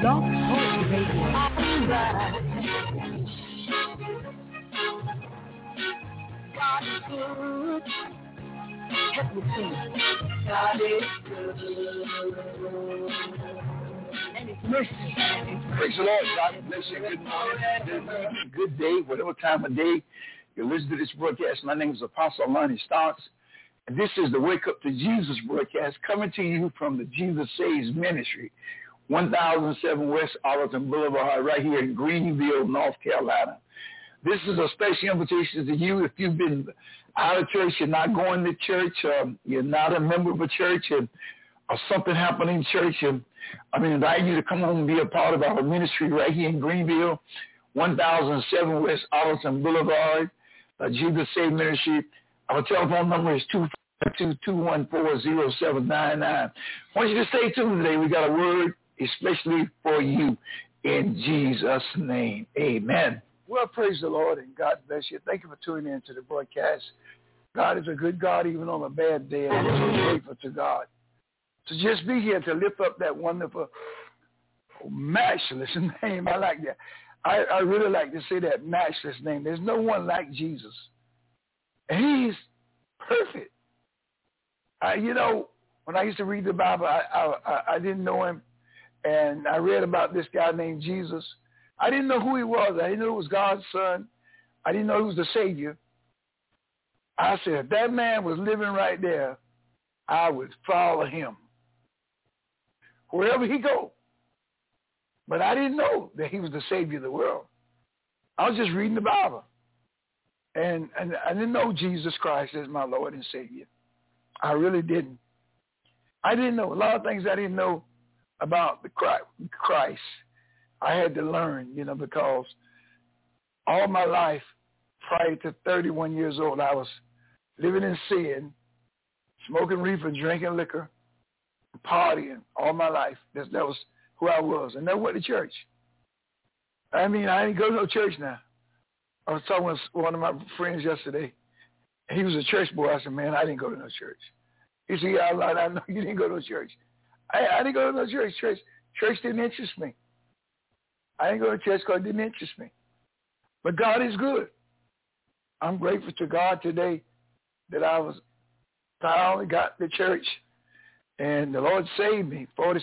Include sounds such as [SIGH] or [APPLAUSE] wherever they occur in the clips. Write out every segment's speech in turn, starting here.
Blog Talk Radio. Good. Praise the Lord. God bless you. Good morning, good day, whatever time of day you listen to this broadcast. My name is Apostle Lonnie Stocks. This is the Wake Up to Jesus broadcast coming to you from the Jesus Saves Ministry, 1007 West Arlington Boulevard, right here in Greenville, North Carolina. This is a special invitation to you if you've been out of church, you're not going to church, um, you're not a member of a church, and, or something happened in church, and I mean, invite you to come home and be a part of our ministry right here in Greenville, 1007 West Arlington Boulevard, uh, Jesus Save Ministry. Our telephone number is 252-214-0799. I want you to stay tuned today. We got a word especially for you in Jesus' name. Amen. Well, praise the Lord and God bless you. Thank you for tuning in to the broadcast. God is a good God even on a bad day, we're so grateful to God. To just be here to lift up that wonderful, matchless [LAUGHS] name. I like that. I, I really like to say that matchless name. There's no one like Jesus. And he's perfect. I, you know, when I used to read the Bible, I, I, I didn't know him. And I read about this guy named Jesus. I didn't know who he was. I didn't know he was God's son. I didn't know he was the Savior. I said, if that man was living right there, I would follow him. Wherever he go. But I didn't know that he was the Savior of the world. I was just reading the Bible. And, and I didn't know Jesus Christ as my Lord and Savior. I really didn't. I didn't know. A lot of things I didn't know about the Christ. I had to learn, you know, because all my life, prior to 31 years old, I was living in sin, smoking reefer, drinking liquor, partying all my life. That, that was who I was. And never went to church. I mean, I didn't go to no church now. I was talking with one of my friends yesterday. He was a church boy. I said, man, I didn't go to no church. He said, yeah, I lied. I know [LAUGHS] you didn't go to church. I, I didn't go to no church. Church, church didn't interest me. I didn't go to church because it didn't interest me. But God is good. I'm grateful to God today that I was, only got to church and the Lord saved me 40,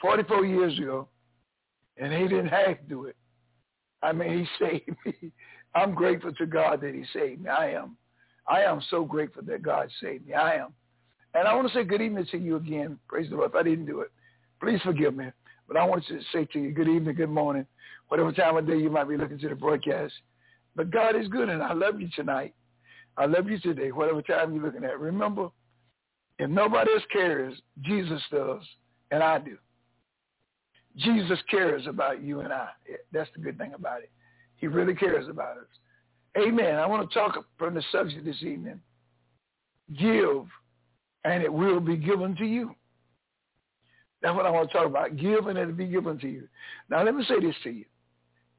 44 years ago and he didn't have to do it. I mean, he [LAUGHS] saved me. I'm grateful to God that he saved me. I am. I am so grateful that God saved me. I am. And I want to say good evening to you again. Praise the Lord. If I didn't do it, please forgive me. But I want to say to you good evening, good morning, whatever time of day you might be looking to the broadcast. But God is good, and I love you tonight. I love you today, whatever time you're looking at. Remember, if nobody else cares, Jesus does, and I do. Jesus cares about you and I. That's the good thing about it. He really cares about us. Amen. I want to talk from the subject this evening. Give, and it will be given to you. That's what I want to talk about. Give, and it'll be given to you. Now, let me say this to you.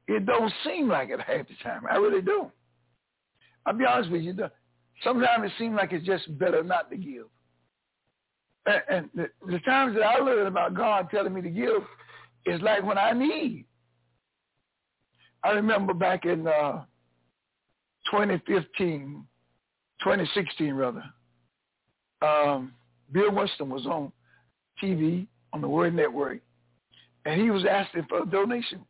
It don't seem like it half the time. I really don't. I'll be honest with you. Sometimes it seems like it's just better not to give. And, and the, the times that I learn about God telling me to give is like when I need. I remember back in uh, 2015, 2016 rather, um, Bill Winston was on TV on the Word Network, and he was asking for a donation.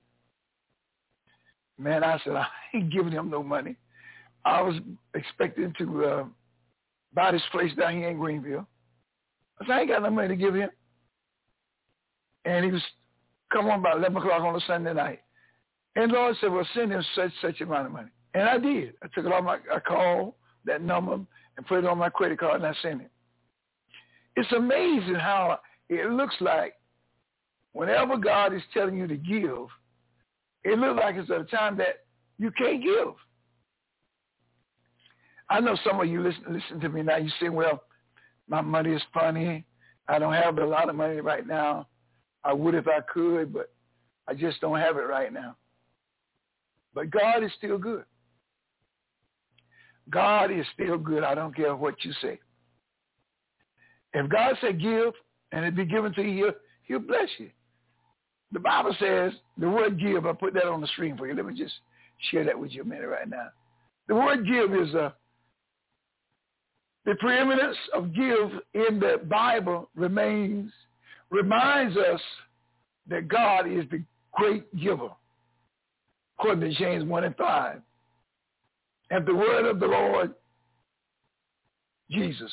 Man, I said, I [LAUGHS] ain't giving him no money. I was expecting to uh, buy this place down here in Greenville. I said, I ain't got no money to give him. And he was come on about 11 o'clock on a Sunday night. And Lord said, well, send him such, such amount of money. And I did. I took it on my, I called that number and put it on my credit card and I sent it. It's amazing how it looks like whenever God is telling you to give, it looks like it's at a time that you can't give. I know some of you listen, listen to me now. You say, well, my money is funny. I don't have a lot of money right now. I would if I could, but I just don't have it right now. But God is still good. God is still good. I don't care what you say. If God said give and it be given to you, he'll bless you. The Bible says the word give, I put that on the screen for you. Let me just share that with you a minute right now. The word give is a, uh, the preeminence of give in the Bible remains, reminds us that God is the great giver, according to James 1 and 5. And the word of the Lord Jesus,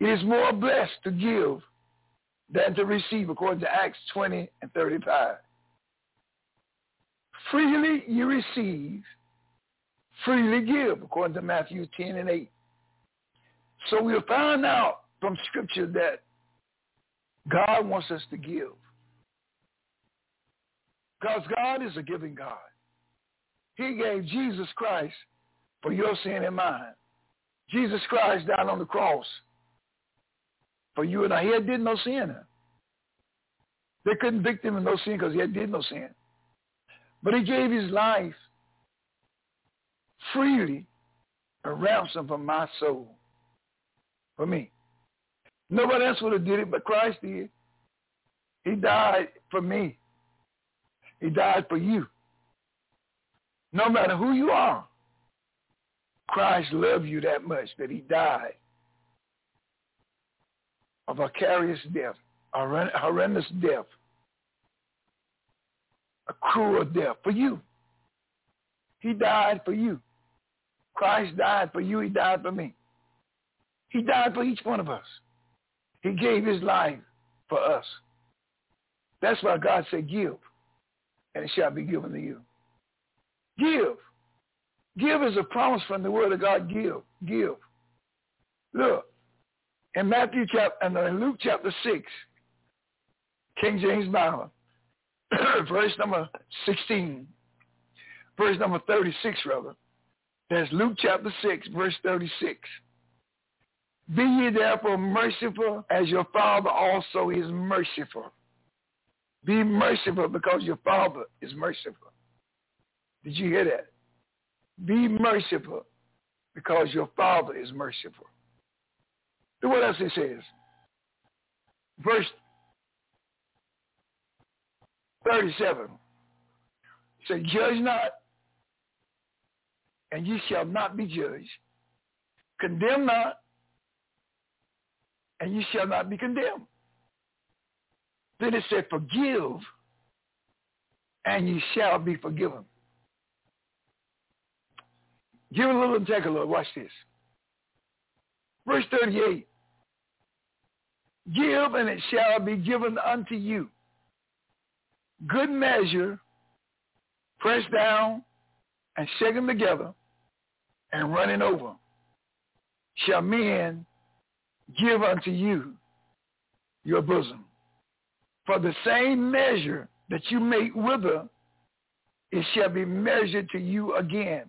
it is more blessed to give than to receive, according to Acts 20 and 35. Freely you receive, freely give, according to Matthew 10 and 8. So we'll find out from Scripture that God wants us to give. Because God is a giving God. He gave Jesus Christ for your sin and mine. Jesus Christ died on the cross for you and I. He had did no sin. They couldn't convict him of no sin because he had did no sin. But he gave his life freely a ransom for my soul, for me. Nobody else would have did it, but Christ did. He died for me. He died for you. No matter who you are, Christ loved you that much that he died a vicarious death, a horrendous death, a cruel death for you. He died for you. Christ died for you. He died for me. He died for each one of us. He gave his life for us. That's why God said, give, and it shall be given to you. Give. Give is a promise from the word of God. Give. Give. Look, in Matthew chapter, and in Luke chapter 6, King James Bible, [CLEARS THROAT] verse number 16, verse number 36 rather. That's Luke chapter 6, verse 36. Be ye therefore merciful as your Father also is merciful. Be merciful because your Father is merciful. Did you hear that? Be merciful because your Father is merciful. Look what else he says. Verse 37. Say, judge not, and ye shall not be judged. Condemn not, and ye shall not be condemned. Then it said, forgive, and ye shall be forgiven. Give a little and take a little. Watch this. Verse 38. Give and it shall be given unto you. Good measure, pressed down and shaken together and running over, shall men give unto you your bosom. For the same measure that you make with her, it shall be measured to you again.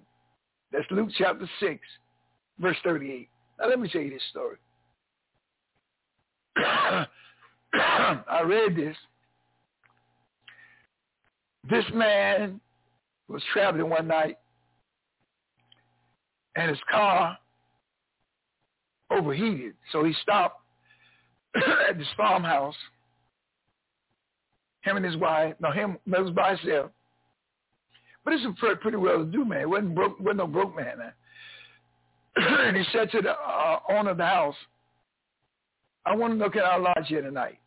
That's Luke chapter 6, verse 38. Now let me tell you this story. [COUGHS] I read this. This man was traveling one night and his car overheated. So he stopped [COUGHS] at this farmhouse. Him and his wife, no, him that was by himself. But it's a pretty well to do man. It wasn't broke, wasn't no broke man. [CLEARS THROAT] And he said to the uh, owner of the house, I want to look at our lodge here tonight.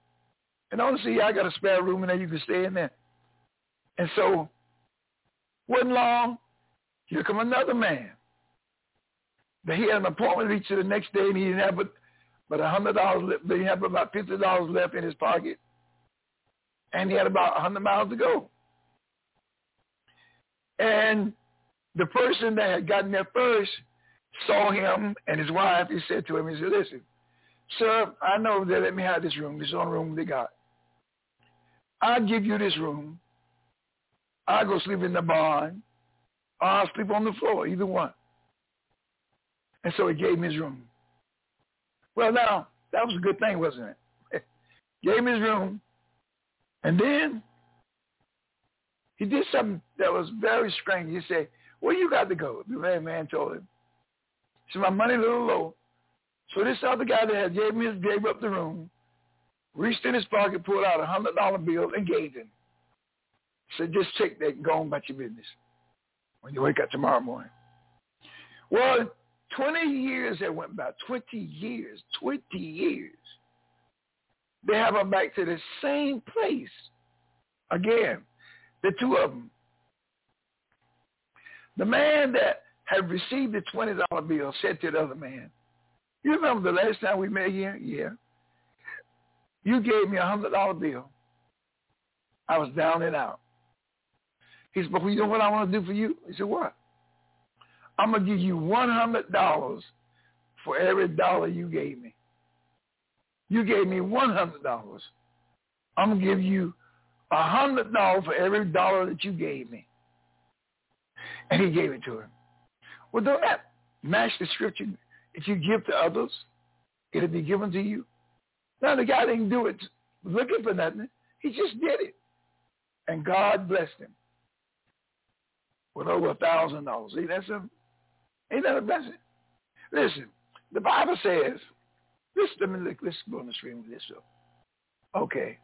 And honestly, I got a spare room in there. You can stay in there. And so, wasn't long, here come another man. But he had an appointment to reach the next day, and he didn't have but but a hundred dollars left. But He had about fifty dollars left in his pocket, and he had about a hundred miles to go. And the person that had gotten there first saw him and his wife. He said to him, he said, listen, sir, I know they let me have this room. This is the only room they got. I'll give you this room. I'll go sleep in the barn. I'll sleep on the floor, either one. And so he gave me his room. Well, now, that was a good thing, wasn't it? [LAUGHS] gave me his room. And then he did something that was very strange. He said, where you got to go? The man told him. So my money a little low. So this other guy that had gave me gave up the room reached in his pocket, pulled out a hundred dollar bill and gave him. He Said, just take that and go on about your business when you wake up tomorrow morning. Well, 20 years that went by, 20 years, 20 years. They have him back to the same place. Again, the two of them. The man that had received the $20 bill said to the other man, you remember the last time we met here? Yeah. You gave me a $100 bill. I was down and out. He said, but you know what I want to do for you? He said, what? I'm going to give you $100 for every dollar you gave me. You gave me $100. I'm going to give you $100 for every dollar that you gave me. And he gave it to him. Well, don't that match the scripture? If you give to others, it'll be given to you. Now, the guy didn't do it looking for nothing. He just did it. And God blessed him with over a thousand dollars. See, that's a Ain't that a blessing? Listen, the Bible says, this, let me look, let's go on the screen with this. So. Okay.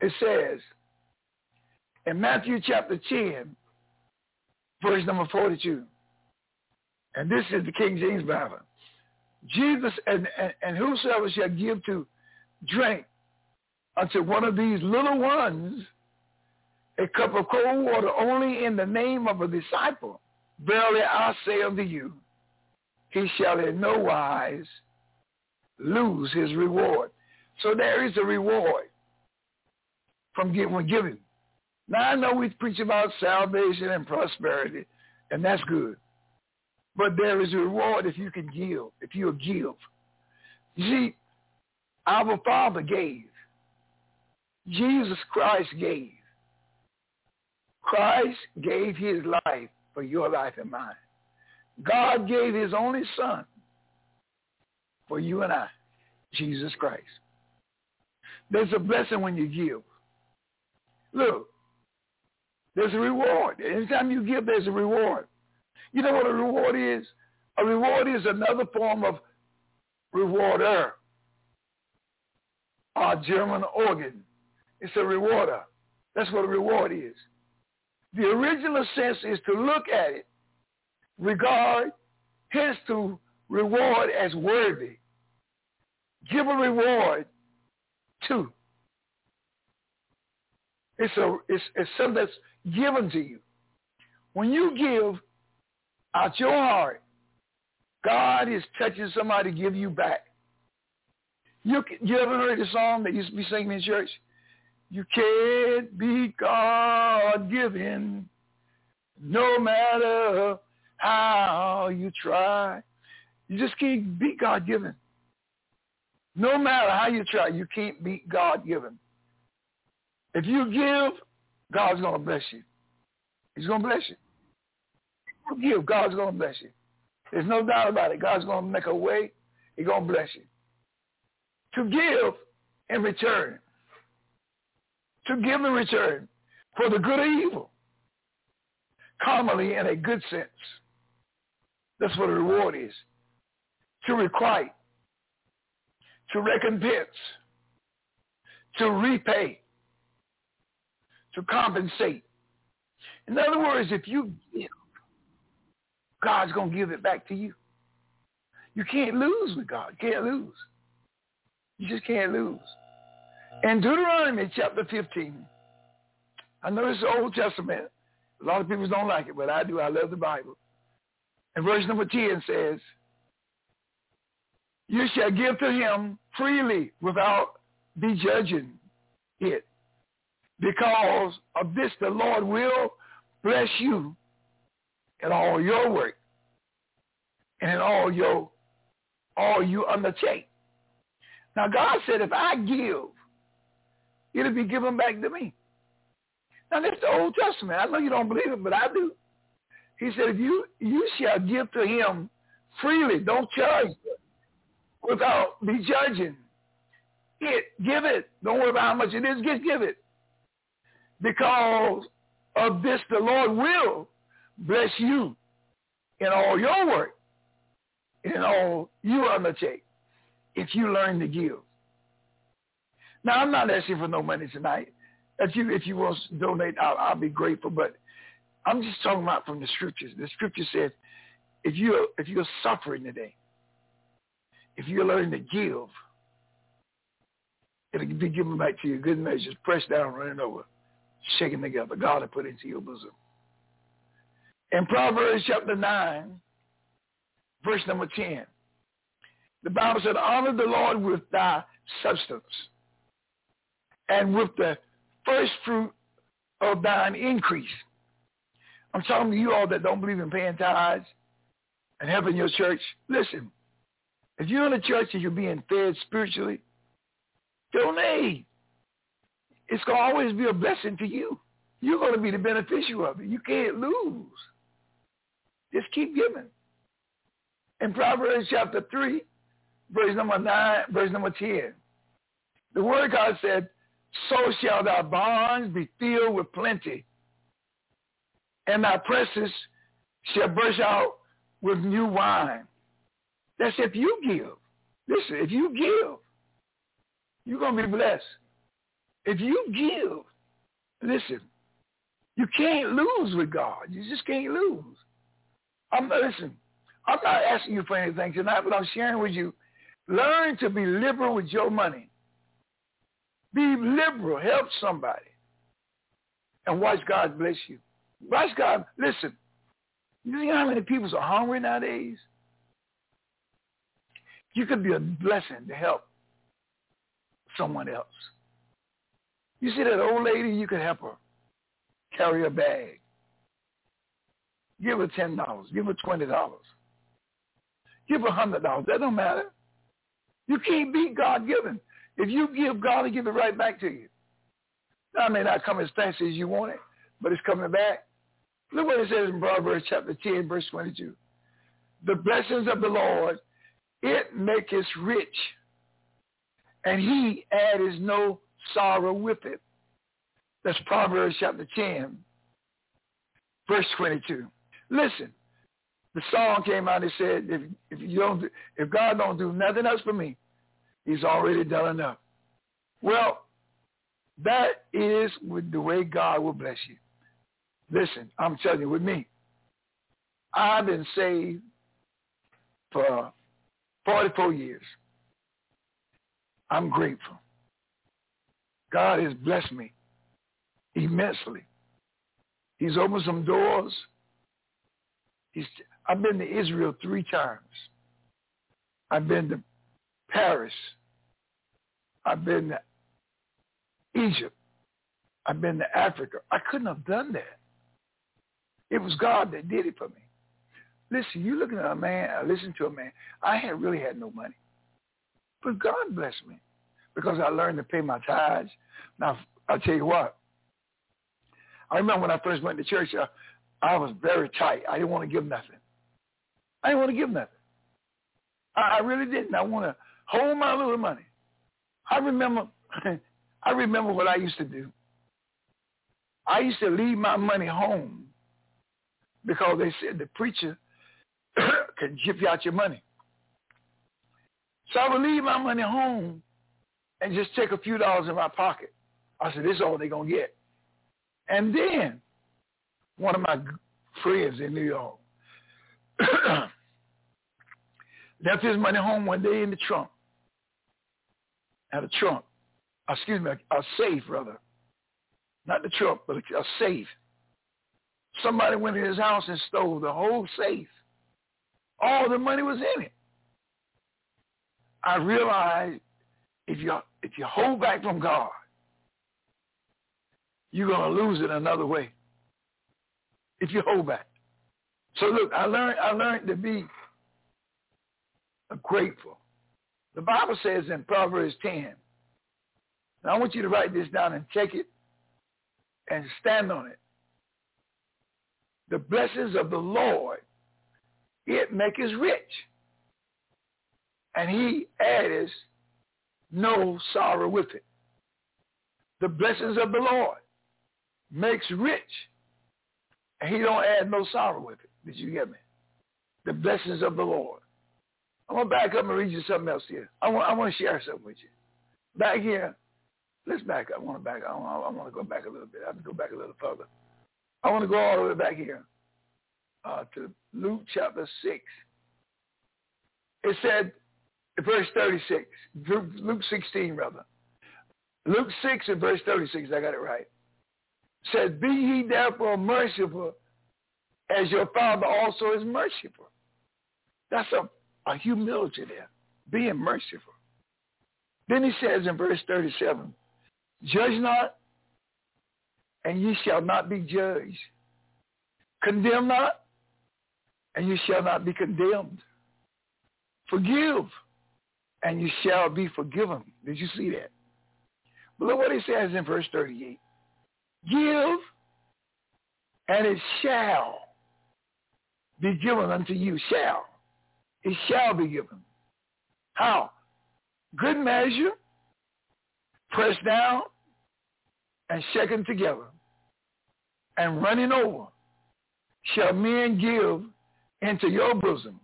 It says in Matthew chapter 10, verse number 42, and this is the King James Bible. Jesus, and, and, and whosoever shall give to drink unto one of these little ones a cup of cold water only in the name of a disciple, Verily I say unto you, he shall in no wise lose his reward. So there is a reward from giving. Now I know we preach about salvation and prosperity, and that's good. But there is a reward if you can give, if you give. You see, our Father gave. Jesus Christ gave. Christ gave his life for your life and mine. God gave his only son for you and I, Jesus Christ. There's a blessing when you give. Look, there's a reward. Anytime you give, there's a reward. You know what a reward is? A reward is another form of rewarder. Our German organ. It's a rewarder. That's what a reward is. The original sense is to look at it, regard, hence to reward as worthy. Give a reward to. It's, a, it's, it's something that's given to you. When you give out your heart, God is touching somebody to give you back. You, you ever heard the song that used to be singing in church? You can't be God-given no matter how you try. You just can't be God-given. No matter how you try, you can't beat God-given. If you give, God's going to bless you. He's going to bless you. If you give, God's going to bless you. There's no doubt about it. God's going to make a way. He's going to bless you. To give in return to give in return for the good or evil, commonly in a good sense. That's what a reward is. To requite, to recompense, to repay, to compensate. In other words, if you give, God's going to give it back to you. You can't lose with God. You can't lose. You just can't lose. In Deuteronomy chapter 15, I know it's the Old Testament. A lot of people don't like it, but I do. I love the Bible. And verse number 10 says, You shall give to him freely without be judging it. Because of this the Lord will bless you in all your work and in all your all you undertake. Now God said, if I give it'll be given back to me. Now that's the Old Testament. I know you don't believe it, but I do. He said, if you you shall give to him freely, don't charge without be judging. It, give it. Don't worry about how much it is, just give it. Because of this the Lord will bless you in all your work, in all you undertake, if you learn to give. Now, I'm not asking for no money tonight. If you if you want to donate, I'll, I'll be grateful. But I'm just talking about from the scriptures. The scripture says, if you if you're suffering today, if you're learning to give, it'll be given back to you. Good measures, pressed down, running over, shaken together. God will put into your bosom. In Proverbs chapter 9, verse number 10, the Bible said, honor the Lord with thy substance and with the first fruit of thine increase. I'm talking to you all that don't believe in paying tithes and helping your church. Listen, if you're in a church and you're being fed spiritually, donate. It's going to always be a blessing to you. You're going to be the beneficiary of it. You can't lose. Just keep giving. In Proverbs chapter 3, verse number 9, verse number 10, the word God said, so shall thy barns be filled with plenty, and thy presses shall burst out with new wine. That's if you give. Listen, if you give, you're going to be blessed. If you give, listen, you can't lose with God. You just can't lose. I'm listen. I'm not asking you for anything tonight, but I'm sharing with you. Learn to be liberal with your money. Be liberal. Help somebody. And watch God bless you. Watch God. Listen. You see how many people are hungry nowadays? You could be a blessing to help someone else. You see that old lady, you could help her carry a bag. Give her ten dollars. Give her twenty dollars. Give her hundred dollars. That don't matter. You can't beat God given. If you give, God will give it right back to you. Now, it may not come as fast as you want it, but it's coming back. Look what it says in Proverbs chapter 10, verse 22. The blessings of the Lord, it maketh rich, and he addeth no sorrow with it. That's Proverbs chapter 10, verse 22. Listen, the song came out and said, if, if you don't, if God don't do nothing else for me, he's already done enough. Well, that is the way God will bless you. Listen, I'm telling you, with me, I've been saved for 44 years. I'm grateful. God has blessed me immensely. He's opened some doors. He's, I've been to Israel three times. I've been to Paris. I've been to Egypt. I've been to Africa. I couldn't have done that. It was God that did it for me. Listen, you looking at a man, I listen to a man. I had really had no money. But God blessed me because I learned to pay my tithes. Now, I'll tell you what. I remember when I first went to church, I, I was very tight. I didn't want to give nothing. I didn't want to give nothing. I, I really didn't. I want to hold my little money. I remember [LAUGHS] I remember what I used to do. I used to leave my money home because they said the preacher [COUGHS] could give you out your money. So I would leave my money home and just take a few dollars in my pocket. I said, this is all they're going to get. And then one of my friends in New York [COUGHS] left his money home one day in the trunk. Had a trunk. Uh, excuse me, a, a safe, rather. Not the trunk, but a, a safe. Somebody went to his house and stole the whole safe. All the money was in it. I realized if you if you hold back from God, you're gonna lose it another way. If you hold back. So look, I learned I learned to be grateful. The Bible says in Proverbs 10, now I want you to write this down and take it and stand on it. The blessings of the Lord, it maketh rich. And he adds no sorrow with it. The blessings of the Lord makes rich. And he don't add no sorrow with it. Did you get me? The blessings of the Lord. I'm going to back up and read you something else here. I want, I want to share something with you. Back here let's back up. I want to back. I want, I want to go back a little bit. I have to go back a little further. I want to go all the way back here uh, to Luke chapter six. It said, verse thirty-six, Luke sixteen rather. Luke six and verse thirty-six. I got it right. said, "Be ye therefore merciful, as your Father also is merciful." That's a, a humility there, being merciful. Then he says in verse 37, Judge not, and ye shall not be judged. Condemn not, and you shall not be condemned. Forgive, and you shall be forgiven. Did you see that? But look what he says in verse 38. Give, and it shall be given unto you. Shall. It shall be given. How? Good measure, pressed down, and shaken together, and running over, shall men give into your bosom.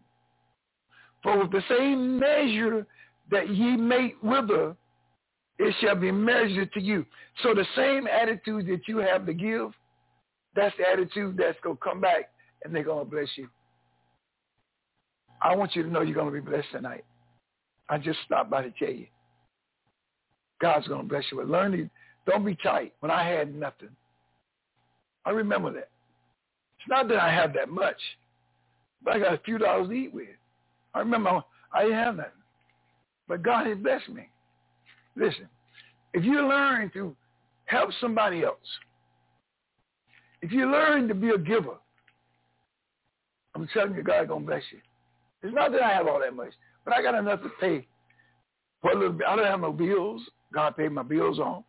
For with the same measure that ye make wither, it shall be measured to you. So the same attitude that you have to give, that's the attitude that's going to come back and they're going to bless you. I want you to know you're going to be blessed tonight. I just stopped by to tell you. God's going to bless you. But learn to, don't be tight. When I had nothing, I remember that. It's not that I have that much, but I got a few dollars to eat with. I remember I didn't have nothing. But God has blessed me. Listen, if you learn to help somebody else, if you learn to be a giver, I'm telling you, God's going to bless you. It's not that I have all that much, but I got enough to pay for a little bit. I don't have no bills. God paid my bills on.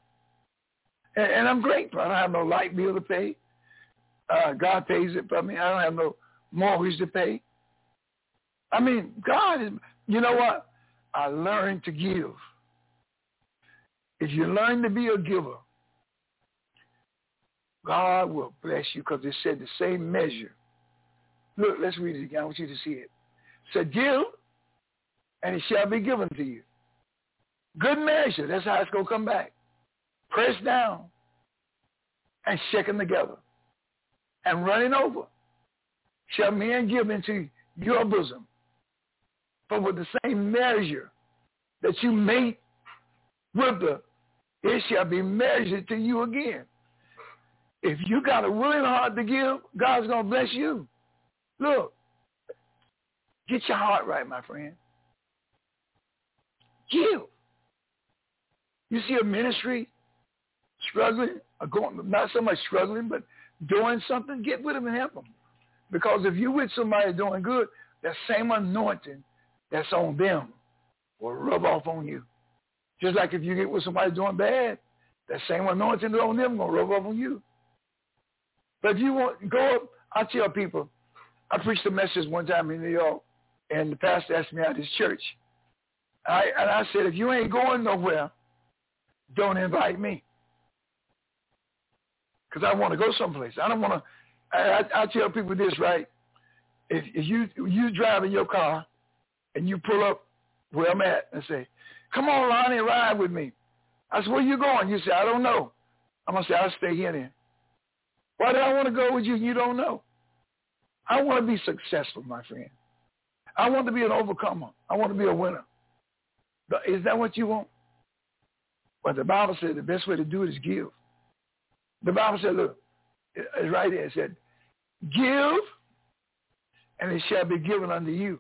And, and I'm grateful. I don't have no light bill to pay. Uh, God pays it for me. I don't have no mortgage to pay. I mean, God is, you know what? I learned to give. If you learn to be a giver, God will bless you because it said the same measure. Look, let's read it again. I want you to see it said, give, and it shall be given to you. Good measure. That's how it's going to come back. Press down and shaken together and running over shall men give into your bosom. But with the same measure that you made with the, it shall be measured to you again. If you got a willing heart to give, God's going to bless you. Look, Get your heart right, my friend. Give. You see a ministry struggling, or going, not so much struggling, but doing something, get with them and help them. Because if you're with somebody doing good, that same anointing that's on them will rub off on you. Just like if you get with somebody doing bad, that same anointing that's on them will rub off on you. But if you want, go up, I tell people, I preached a message one time in New York, and the pastor asked me out his church. I, and I said, if you ain't going nowhere, don't invite me. Because I want to go someplace. I don't want to. I, I, tell people this, right? If, if you you drive in your car and you pull up where I'm at and say, come on, Lonnie, ride with me. I said, where you going? You say, I don't know. I'm to say, I'll stay here then. Why do I want to go with you? You don't know. I want to be successful, my friend. I want to be an overcomer. I want to be a winner. Is that what you want? But the Bible said the best way to do it is give. The Bible said, look, it's right there. It said, give, and it shall be given unto you.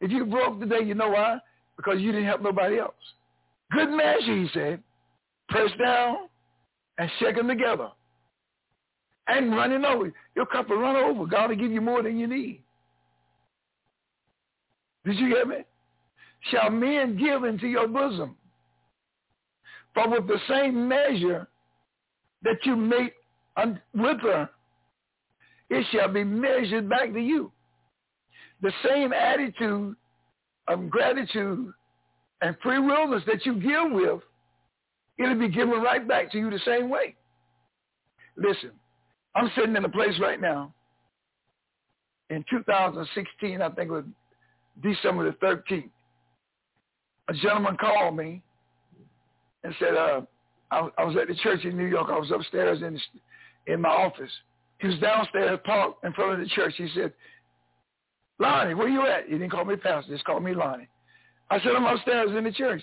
If you broke today, you know why? Because you didn't help nobody else. Good measure, he said, Press down and shake them together. And running over. Your cup will run over. God will give you more than you need. Did you hear me? Shall men give into your bosom? For with the same measure that you make with her, it shall be measured back to you. The same attitude of gratitude and free willness that you give with, it'll be given right back to you the same way. Listen, I'm sitting in a place right now. In 2016, I think it was December the 13th, a gentleman called me and said, uh, I, I was at the church in New York. I was upstairs in in my office. He was downstairs, parked in front of the church. He said, Lonnie, where you at? He didn't call me pastor. Just called me Lonnie. I said, I'm upstairs in the church.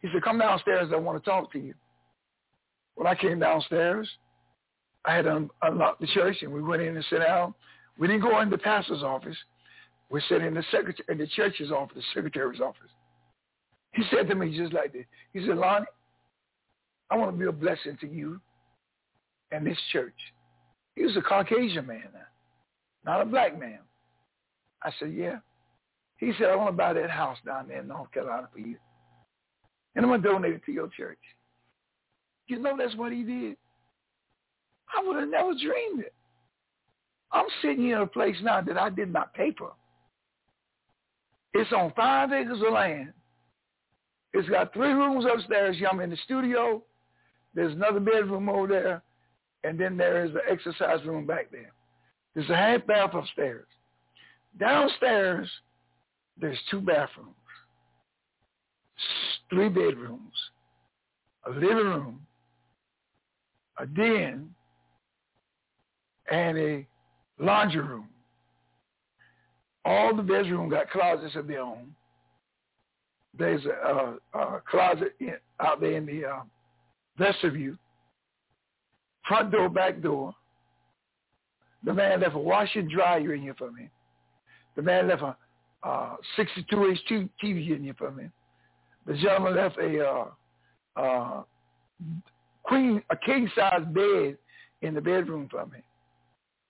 He said, come downstairs. I want to talk to you. When I came downstairs, I had un- unlocked the church and we went in and sat down. We didn't go in the pastor's office. We sat in the secretary in the church's office, the secretary's office. He said to me just like this. He said, Lonnie, I want to be a blessing to you and this church. He was a Caucasian man not a black man. I said, yeah. He said, I want to buy that house down there in North Carolina for you. And I'm going to donate it to your church. You know that's what he did. I would have never dreamed it. I'm sitting here in a place now that I did not pay for. It's on five acres of land. It's got three rooms upstairs. I'm in the studio. There's another bedroom over there. And then there is an exercise room back there. There's a half bath upstairs. Downstairs, there's two bathrooms, three bedrooms, a living room, a den, and a laundry room. All the bedrooms got closets of their own. There's a, a, a closet in, out there in the uh, vestibule. Front door, back door. The man left a washer dryer in here for me. The man left a uh, 62-inch TV in here for me. The gentleman left a uh, uh, queen, a king-size bed in the bedroom for me.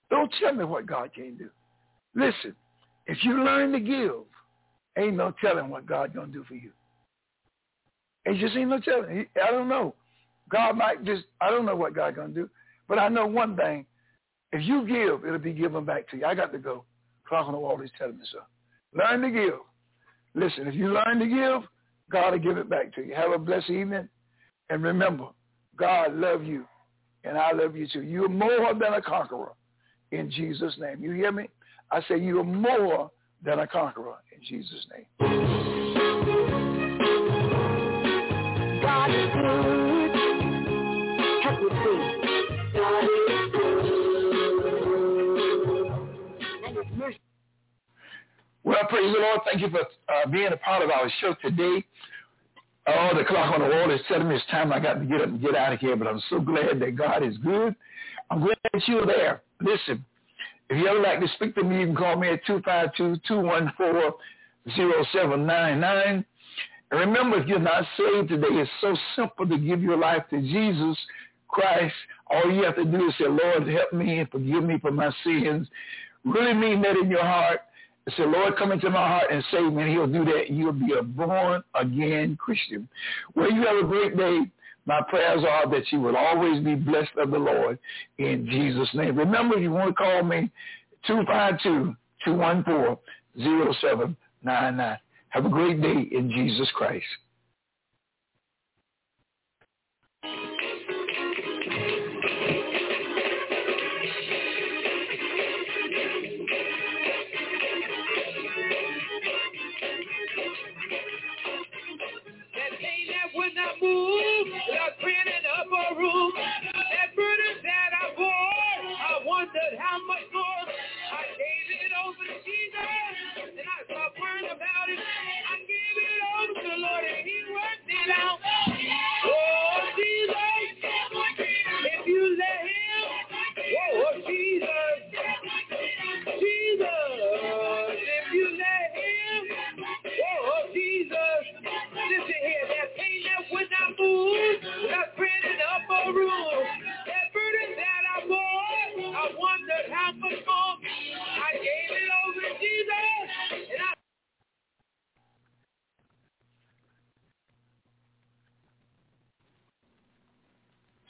Don't tell me what God can't do. Listen, if you learn to give, ain't no telling what God gonna do for you. It just ain't no telling. I don't know. God might just, I don't know what God gonna do, but I know one thing. If you give, it'll be given back to you. I got to go. Clock on the wall telling me so. Learn to give. Listen, if you learn to give, God will give it back to you. Have a blessed evening. And remember, God love you, and I love you too. You're more than a conqueror in Jesus' name. You hear me? I say you are more than a conqueror in Jesus' name. God is good. Well, praise the Lord. Thank you for uh, being a part of our show today. Oh, the clock on the wall is telling me it's time I got to get up and get out of here, but I'm so glad that God is good. I'm glad that you're there. Listen, if you ever like to speak to me, you can call me at 252-214-0799. And remember, if you're not saved today, it's so simple to give your life to Jesus Christ. All you have to do is say, Lord, help me and forgive me for my sins. Really mean that in your heart. Say, Lord, come into my heart and save me. And he'll do that. You'll be a born-again Christian. Well, you have a great day. My prayers are that you will always be blessed of the Lord in Jesus' name. Remember, you want to call me, 252-214-0799. Have a great day in Jesus Christ.